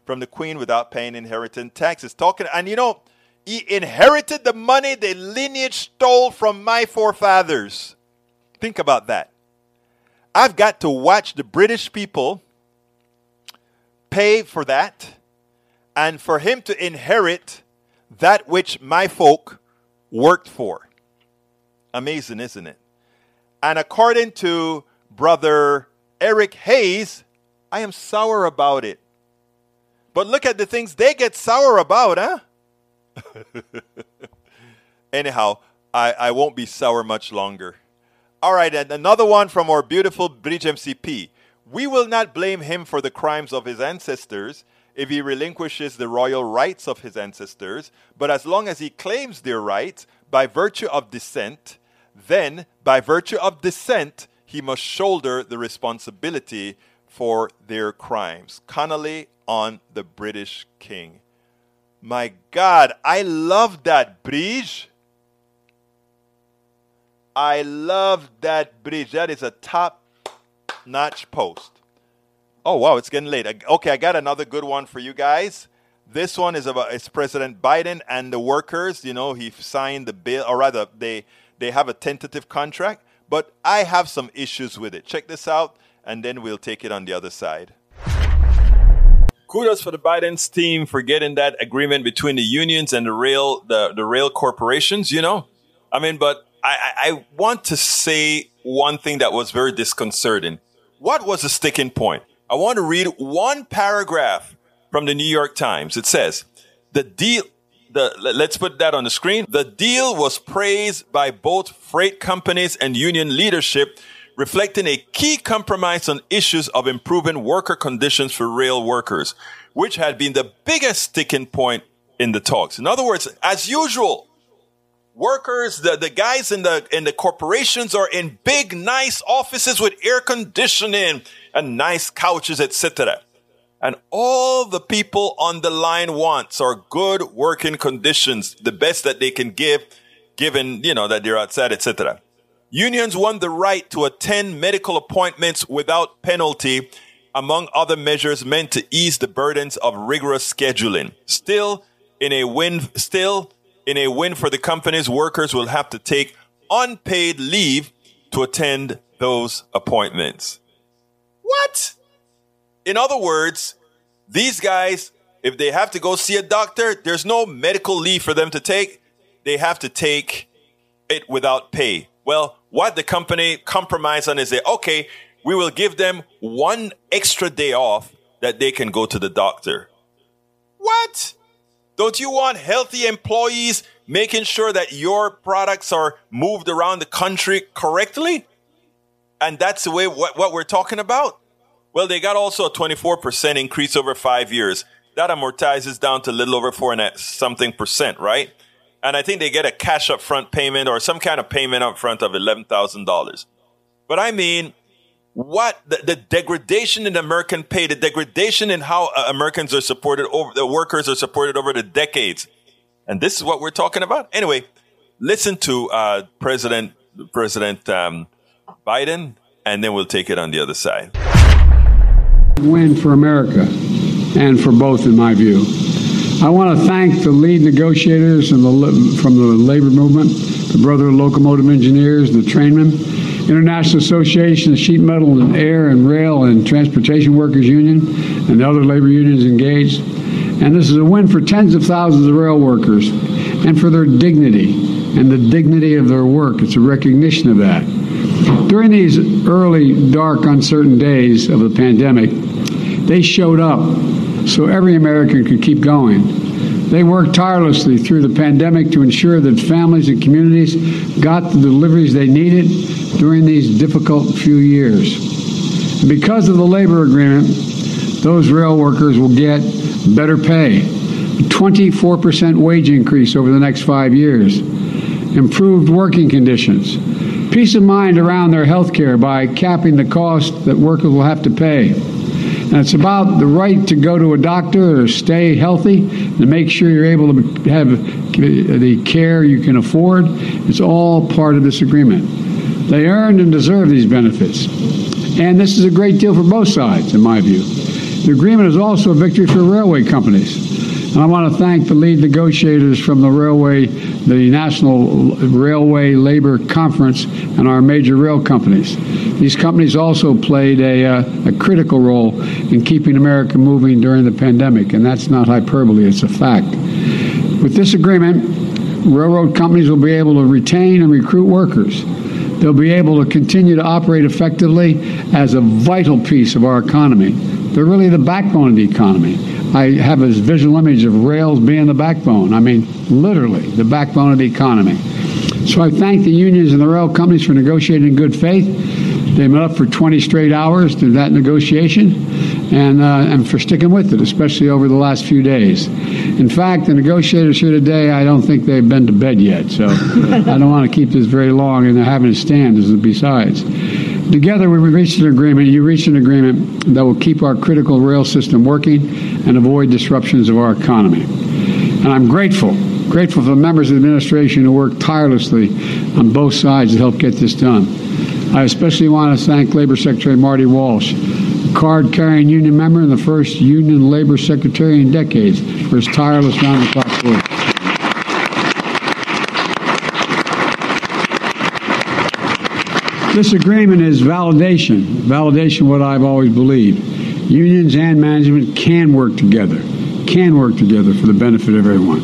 from the Queen without paying inheritance taxes. Talking, and you know, he inherited the money the lineage stole from my forefathers. Think about that. I've got to watch the British people pay for that, and for him to inherit that which my folk worked for. Amazing, isn't it? And according to brother Eric Hayes, I am sour about it. But look at the things they get sour about, huh? Anyhow, I, I won't be sour much longer. All right, and another one from our beautiful Bridge MCP. We will not blame him for the crimes of his ancestors if he relinquishes the royal rights of his ancestors, but as long as he claims their rights by virtue of descent, then by virtue of descent, he must shoulder the responsibility for their crimes. Connolly on the British king. My God, I love that bridge. I love that bridge. That is a top notch post. Oh wow, it's getting late. Okay, I got another good one for you guys. This one is about it's President Biden and the workers. You know, he signed the bill, or rather, they they have a tentative contract. But I have some issues with it. Check this out, and then we'll take it on the other side. Kudos for the Biden's team for getting that agreement between the unions and the rail the, the rail corporations. You know, I mean, but I, I want to say one thing that was very disconcerting. What was the sticking point? I want to read one paragraph from the New York Times. It says, the deal, the, let's put that on the screen. The deal was praised by both freight companies and union leadership, reflecting a key compromise on issues of improving worker conditions for rail workers, which had been the biggest sticking point in the talks. In other words, as usual, workers, the, the guys in the, in the corporations are in big, nice offices with air conditioning and nice couches, etc. And all the people on the line wants are good working conditions, the best that they can give, given, you know, that they're outside, etc. Unions want the right to attend medical appointments without penalty, among other measures meant to ease the burdens of rigorous scheduling. Still, in a win, still, in a win for the companies, workers will have to take unpaid leave to attend those appointments. What? In other words, these guys, if they have to go see a doctor, there's no medical leave for them to take. They have to take it without pay. Well, what the company compromise on is say, okay, we will give them one extra day off that they can go to the doctor. What? Don't you want healthy employees making sure that your products are moved around the country correctly? And that's the way what, what we're talking about. Well, they got also a 24% increase over five years. That amortizes down to a little over four and something percent, right? And I think they get a cash upfront payment or some kind of payment up front of $11,000. But I mean, what the, the, degradation in American pay, the degradation in how uh, Americans are supported over, the workers are supported over the decades. And this is what we're talking about. Anyway, listen to uh, President President um, Biden, and then we'll take it on the other side. Win for America. and for both, in my view. I want to thank the lead negotiators the, from the labor movement, the Brotherhood of Locomotive Engineers, the trainmen, International Association of Sheet Metal and Air and Rail and Transportation Workers Union, and the other labor unions engaged. And this is a win for tens of thousands of rail workers and for their dignity and the dignity of their work. It's a recognition of that. During these early, dark, uncertain days of the pandemic, they showed up so every American could keep going. They worked tirelessly through the pandemic to ensure that families and communities got the deliveries they needed during these difficult few years. Because of the labor agreement, those rail workers will get better pay, 24% wage increase over the next five years, improved working conditions, peace of mind around their health care by capping the cost that workers will have to pay. And it's about the right to go to a doctor or stay healthy to make sure you're able to have the care you can afford. It's all part of this agreement. They earned and deserve these benefits. And this is a great deal for both sides, in my view. The agreement is also a victory for railway companies. And I want to thank the lead negotiators from the railway, the National Railway Labor Conference, and our major rail companies. These companies also played a, uh, a critical role in keeping America moving during the pandemic, and that's not hyperbole, it's a fact. With this agreement, railroad companies will be able to retain and recruit workers. They'll be able to continue to operate effectively as a vital piece of our economy. They're really the backbone of the economy. I have this visual image of rails being the backbone. I mean, literally, the backbone of the economy. So I thank the unions and the rail companies for negotiating in good faith. They met up for 20 straight hours through that negotiation and, uh, and for sticking with it, especially over the last few days. In fact, the negotiators here today, I don't think they've been to bed yet, so I don't want to keep this very long, and they're having to stand as besides. Together, we reached an agreement. You reached an agreement that will keep our critical rail system working and avoid disruptions of our economy. And I'm grateful, grateful for the members of the administration who worked tirelessly on both sides to help get this done. I especially want to thank Labor Secretary Marty Walsh, card carrying union member and the first union labor secretary in decades, for his tireless round the clock work. This agreement is validation, validation what I've always believed. Unions and management can work together, can work together for the benefit of everyone.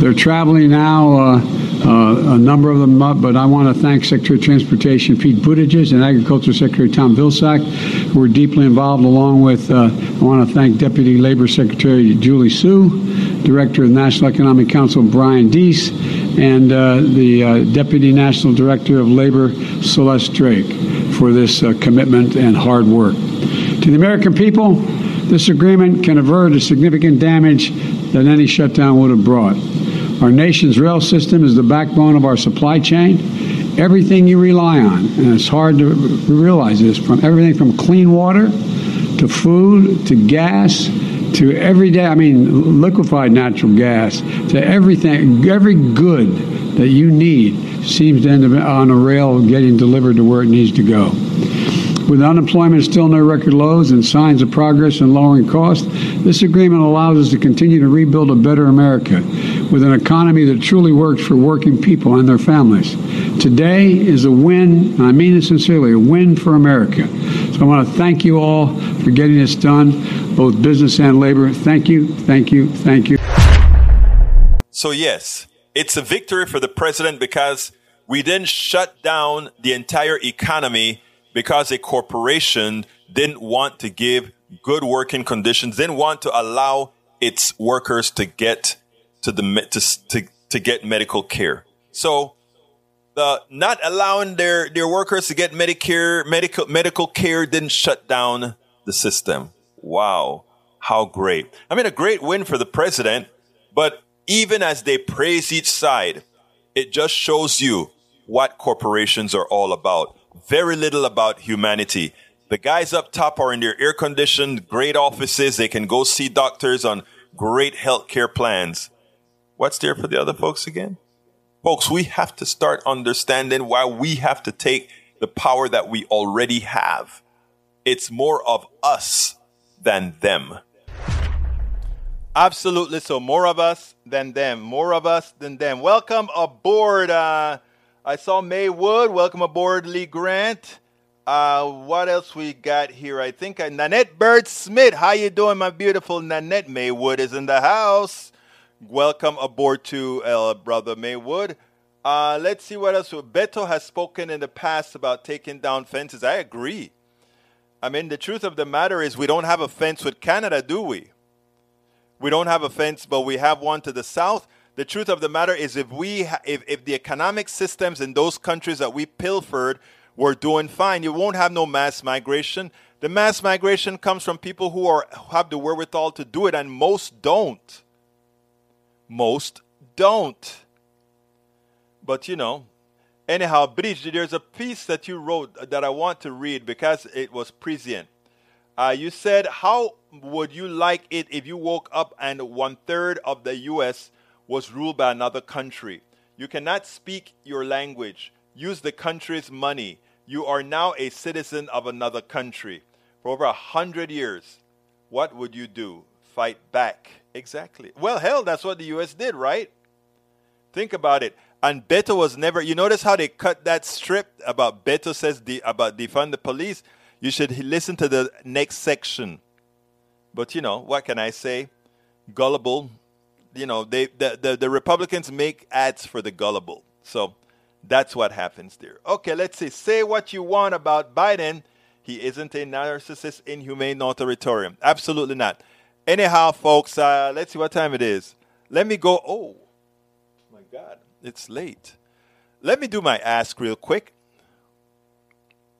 They're traveling now, uh, uh, a number of them up, but I want to thank Secretary of Transportation Pete Buttigieg and Agriculture Secretary Tom Vilsack, who were deeply involved, along with, uh, I want to thank Deputy Labor Secretary Julie Su, Director of the National Economic Council Brian Deese, and uh, the uh, Deputy National Director of Labor Celeste Drake for this uh, commitment and hard work. To the American people, this agreement can avert the significant damage that any shutdown would have brought. Our nation's rail system is the backbone of our supply chain. Everything you rely on, and it's hard to realize this, from everything from clean water to food to gas to everyday, I mean, liquefied natural gas, to everything, every good that you need seems to end up on a rail getting delivered to where it needs to go. With unemployment still near record lows and signs of progress in lowering costs, this agreement allows us to continue to rebuild a better America with an economy that truly works for working people and their families. Today is a win, and I mean it sincerely, a win for America. So I want to thank you all for getting this done, both business and labor. Thank you, thank you, thank you. So, yes, it's a victory for the president because we didn't shut down the entire economy because a corporation didn't want to give good working conditions, didn't want to allow its workers to get to the to, to, to get medical care. So the not allowing their, their workers to get Medicare medical medical care didn't shut down the system. Wow, how great. I mean a great win for the president, but even as they praise each side, it just shows you what corporations are all about very little about humanity. The guys up top are in their air conditioned, great offices. They can go see doctors on great healthcare plans. What's there for the other folks again? Folks, we have to start understanding why we have to take the power that we already have. It's more of us than them. Absolutely. So more of us than them. More of us than them. Welcome aboard. Uh, I saw Maywood. Welcome aboard, Lee Grant. Uh, what else we got here? I think uh, Nanette Bird Smith. How you doing, my beautiful Nanette Maywood is in the house. Welcome aboard to uh, brother Maywood. Uh, let's see what else. Beto has spoken in the past about taking down fences. I agree. I mean, the truth of the matter is we don't have a fence with Canada, do we? We don't have a fence, but we have one to the south. The truth of the matter is if we if, if the economic systems in those countries that we pilfered were doing fine, you won't have no mass migration. The mass migration comes from people who are have the wherewithal to do it, and most don't. Most don't. But you know, anyhow, Bridge, there's a piece that you wrote that I want to read because it was prescient. Uh, you said, How would you like it if you woke up and one third of the U.S. was ruled by another country? You cannot speak your language, use the country's money. You are now a citizen of another country. For over a hundred years, what would you do? Fight back. Exactly. Well, hell, that's what the U.S. did, right? Think about it. And Beto was never. You notice how they cut that strip about Beto says the, about defund the police. You should listen to the next section. But you know what can I say? Gullible. You know they the, the, the Republicans make ads for the gullible. So that's what happens there. Okay, let's see. Say what you want about Biden. He isn't a narcissist, inhumane, authoritarian. Absolutely not. Anyhow, folks, uh, let's see what time it is. Let me go. Oh, my God. It's late. Let me do my ask real quick.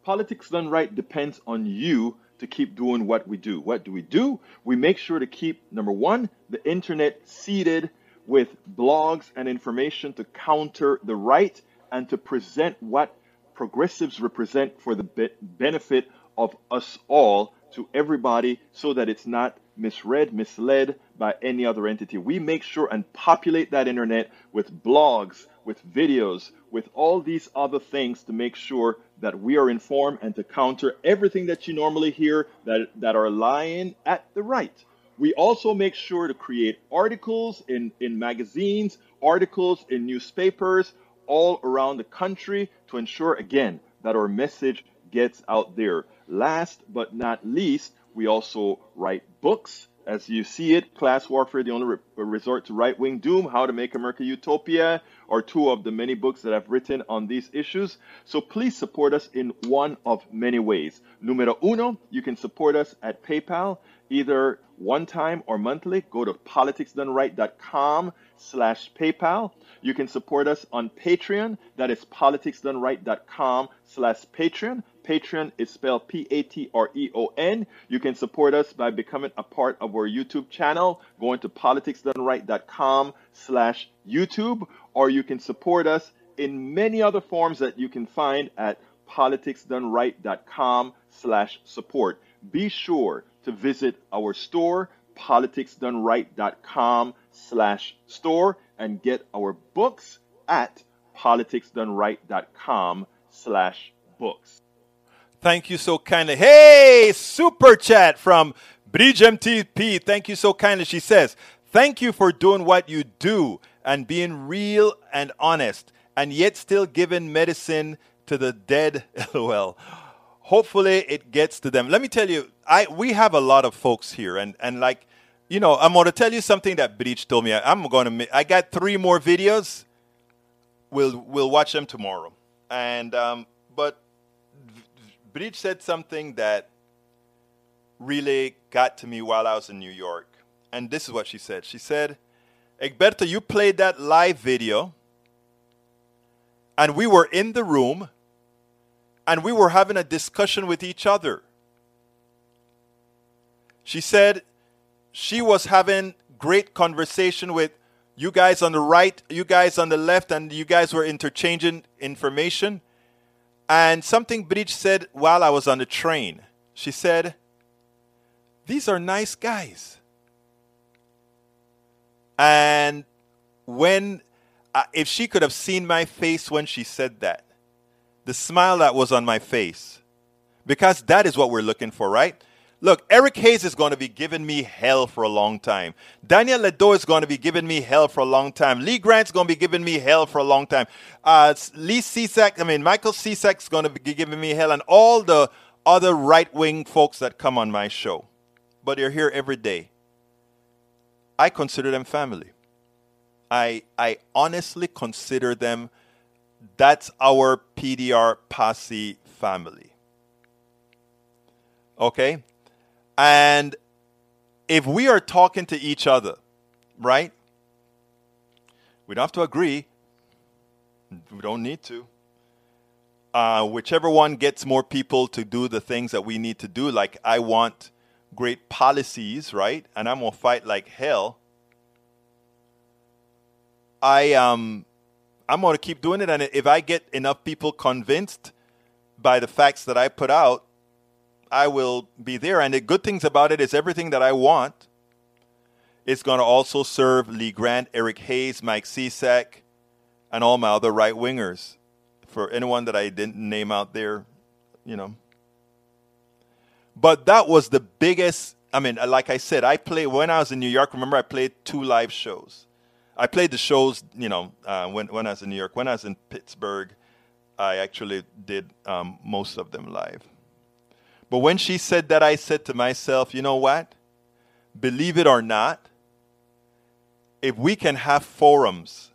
Politics done right depends on you to keep doing what we do. What do we do? We make sure to keep, number one, the internet seeded with blogs and information to counter the right and to present what progressives represent for the be- benefit of us all to everybody so that it's not misread, misled by any other entity. We make sure and populate that internet with blogs, with videos, with all these other things to make sure that we are informed and to counter everything that you normally hear that, that are lying at the right. We also make sure to create articles in, in magazines, articles in newspapers all around the country to ensure, again, that our message gets out there. Last but not least, we also write books. As you see it, Class Warfare, the only re- resort to right wing doom, How to Make America Utopia, are two of the many books that I've written on these issues. So please support us in one of many ways. Numero uno, you can support us at PayPal, either one time or monthly. Go to politicsdoneright.com slash PayPal. You can support us on Patreon. That is politicsdoneright.com slash Patreon. Patreon is spelled P A T R E O N. You can support us by becoming a part of our YouTube channel, going to politicsdoneright.com slash YouTube, or you can support us in many other forms that you can find at politicsdoneright.com slash support. Be sure to visit our store, politicsdoneright.com slash store, and get our books at politicsdoneright.com slash books. Thank you so kindly. Hey, super chat from Bridge MCP. Thank you so kindly. She says, Thank you for doing what you do and being real and honest, and yet still giving medicine to the dead. LOL. Hopefully it gets to them. Let me tell you, I we have a lot of folks here, and and like, you know, I'm to tell you something that Bridge told me. I'm going to. I got three more videos. We'll we'll watch them tomorrow, and um, but Bridge said something that really got to me while I was in New York. And this is what she said. She said, Egberto, you played that live video, and we were in the room, and we were having a discussion with each other. She said she was having great conversation with you guys on the right, you guys on the left, and you guys were interchanging information. And something Bridge said while I was on the train. She said, These are nice guys. And when, uh, if she could have seen my face when she said that, the smile that was on my face, because that is what we're looking for, right? Look, Eric Hayes is going to be giving me hell for a long time. Daniel Ledo is going to be giving me hell for a long time. Lee Grant's going to be giving me hell for a long time. Uh, Lee Cisak, I mean, Michael Cisak's going to be giving me hell, and all the other right wing folks that come on my show. But they're here every day. I consider them family. I, I honestly consider them, that's our PDR posse family. Okay? And if we are talking to each other, right? We don't have to agree. We don't need to. Uh, whichever one gets more people to do the things that we need to do, like I want great policies, right? And I'm gonna fight like hell. I um, I'm gonna keep doing it, and if I get enough people convinced by the facts that I put out, I will be there. And the good things about it is everything that I want is going to also serve Lee Grant, Eric Hayes, Mike Cisak, and all my other right wingers. For anyone that I didn't name out there, you know. But that was the biggest. I mean, like I said, I played when I was in New York. Remember, I played two live shows. I played the shows, you know, uh, when when I was in New York. When I was in Pittsburgh, I actually did um, most of them live. But when she said that, I said to myself, you know what? Believe it or not, if we can have forums,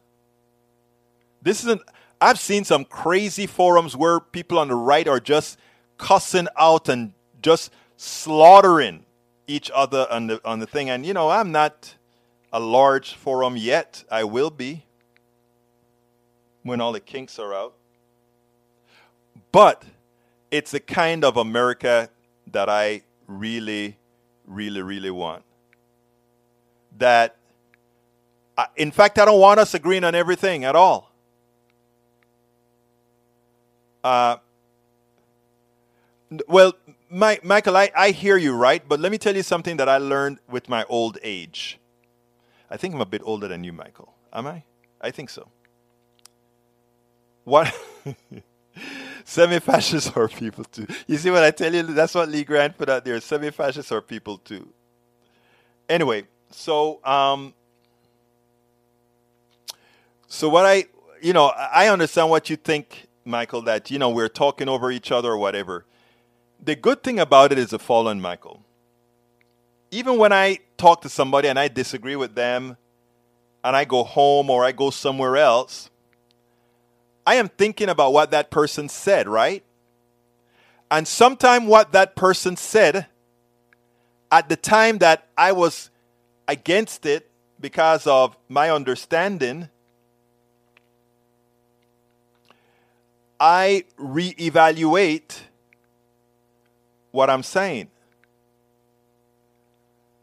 this isn't, I've seen some crazy forums where people on the right are just cussing out and just slaughtering each other on the, on the thing. And, you know, I'm not a large forum yet. I will be when all the kinks are out. But it's the kind of America that I really, really, really want. That, I, in fact, I don't want us agreeing on everything at all. Uh, well, my, Michael, I, I hear you, right? But let me tell you something that I learned with my old age. I think I'm a bit older than you, Michael. Am I? I think so. What? Semi-fascists are people too. You see what I tell you? That's what Lee Grant put out there. Semi-fascists are people too. Anyway, so um, so what I, you know, I understand what you think, Michael. That you know we're talking over each other or whatever. The good thing about it is the following, Michael. Even when I talk to somebody and I disagree with them, and I go home or I go somewhere else I am thinking about what that person said, right? And sometime what that person said at the time that I was against it because of my understanding, I reevaluate what I'm saying.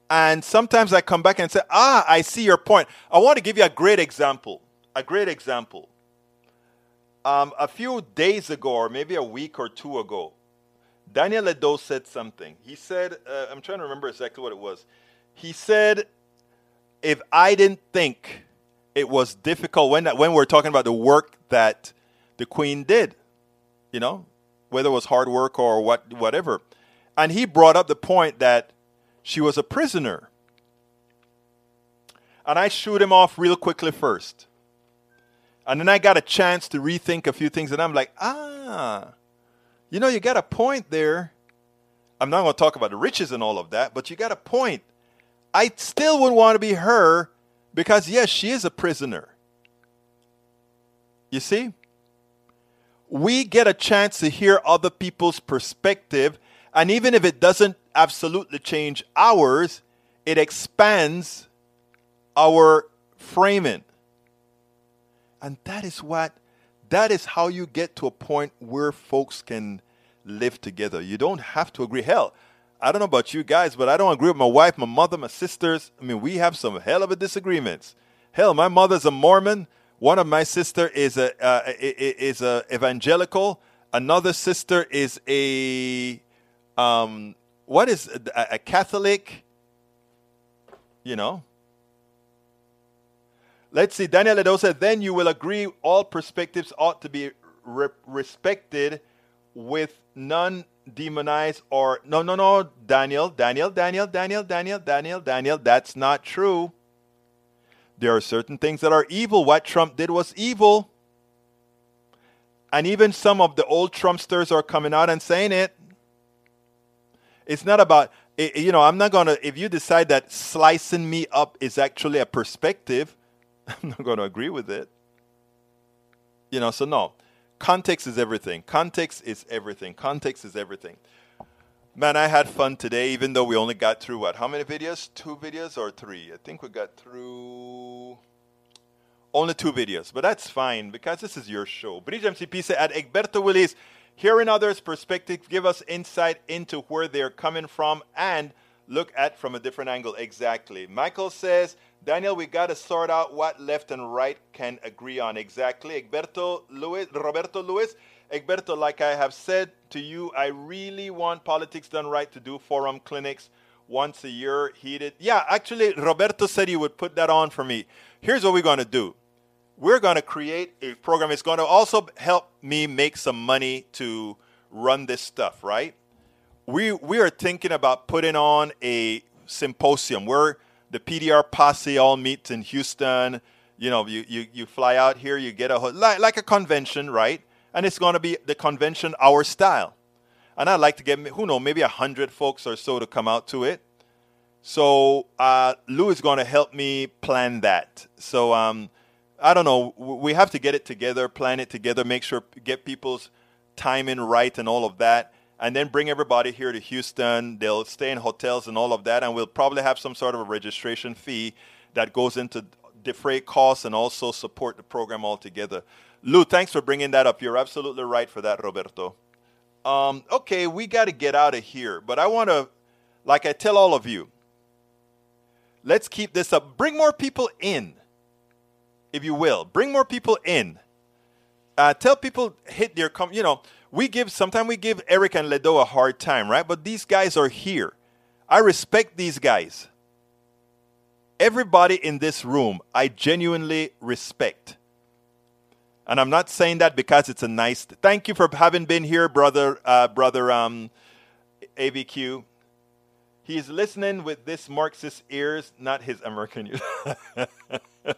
And sometimes I come back and say, ah, I see your point. I want to give you a great example. A great example. Um, a few days ago, or maybe a week or two ago, Daniel Ledo said something. He said, uh, I'm trying to remember exactly what it was. He said, if I didn't think it was difficult when, when we're talking about the work that the Queen did, you know, whether it was hard work or what, whatever. And he brought up the point that she was a prisoner. And I shoot him off real quickly first. And then I got a chance to rethink a few things, and I'm like, ah, you know, you got a point there. I'm not going to talk about the riches and all of that, but you got a point. I still would want to be her because, yes, she is a prisoner. You see? We get a chance to hear other people's perspective, and even if it doesn't absolutely change ours, it expands our framing. And that is what, that is how you get to a point where folks can live together. You don't have to agree. Hell, I don't know about you guys, but I don't agree with my wife, my mother, my sisters. I mean, we have some hell of a disagreements. Hell, my mother's a Mormon. One of my sister is a uh, is a evangelical. Another sister is a um, what is a, a Catholic? You know, Let's see. Daniel Ledo then you will agree all perspectives ought to be re- respected with none demonize or no no no Daniel Daniel Daniel Daniel Daniel Daniel Daniel that's not true. There are certain things that are evil. What Trump did was evil. And even some of the old Trumpsters are coming out and saying it. It's not about eh, eh, you know, I'm not going to if you decide that slicing me up is actually a perspective, I'm not going to agree with it. You know, so no. Context is everything. Context is everything. Context is everything. Man, I had fun today, even though we only got through what? How many videos? Two videos or three? I think we got through only two videos, but that's fine because this is your show. Bridge MCP said at Egberto Willies, hearing others' perspective give us insight into where they're coming from and look at from a different angle. Exactly. Michael says, Daniel, we got to sort out what left and right can agree on. Exactly. Egberto Luis, Roberto Luis. Egberto, like I have said to you, I really want politics done right to do forum clinics once a year, heated. Yeah, actually, Roberto said he would put that on for me. Here's what we're going to do we're going to create a program. It's going to also help me make some money to run this stuff, right? We, we are thinking about putting on a symposium where the PDR posse all meets in Houston. You know, you, you, you fly out here, you get a, like, like a convention, right? And it's going to be the convention our style. And I'd like to get, who know, maybe a hundred folks or so to come out to it. So uh, Lou is going to help me plan that. So um, I don't know. We have to get it together, plan it together, make sure get people's timing right and all of that and then bring everybody here to Houston. They'll stay in hotels and all of that, and we'll probably have some sort of a registration fee that goes into defray costs and also support the program altogether. Lou, thanks for bringing that up. You're absolutely right for that, Roberto. Um, okay, we got to get out of here, but I want to, like I tell all of you, let's keep this up. Bring more people in, if you will. Bring more people in. Uh, tell people hit their com- you know we give sometimes we give Eric and Ledo a hard time, right? But these guys are here. I respect these guys. Everybody in this room, I genuinely respect. And I'm not saying that because it's a nice. Th- Thank you for having been here, brother, uh, brother um, AVQ. He's listening with this Marxist ears, not his American ears.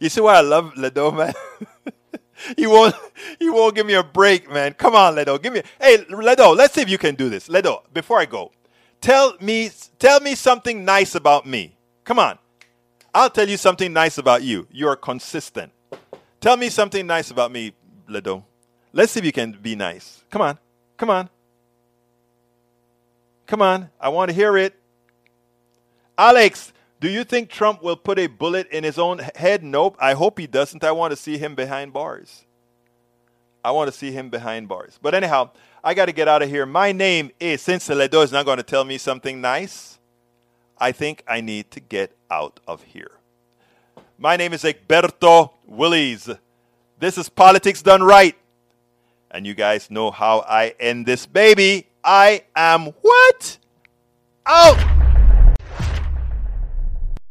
you see why I love Ledo, man? he won't he won't give me a break, man. Come on, Ledo. Give me Hey, Ledo, let's see if you can do this. Ledo, before I go, tell me tell me something nice about me. Come on. I'll tell you something nice about you. You're consistent. Tell me something nice about me, Ledo. Let's see if you can be nice. Come on. Come on. Come on. I want to hear it. Alex, do you think Trump will put a bullet in his own head? Nope. I hope he doesn't. I want to see him behind bars. I want to see him behind bars. But anyhow, I got to get out of here. My name is, since Ledo is not going to tell me something nice, I think I need to get out of here. My name is Egberto Willies. This is Politics Done Right. And you guys know how I end this baby. I am what? Out!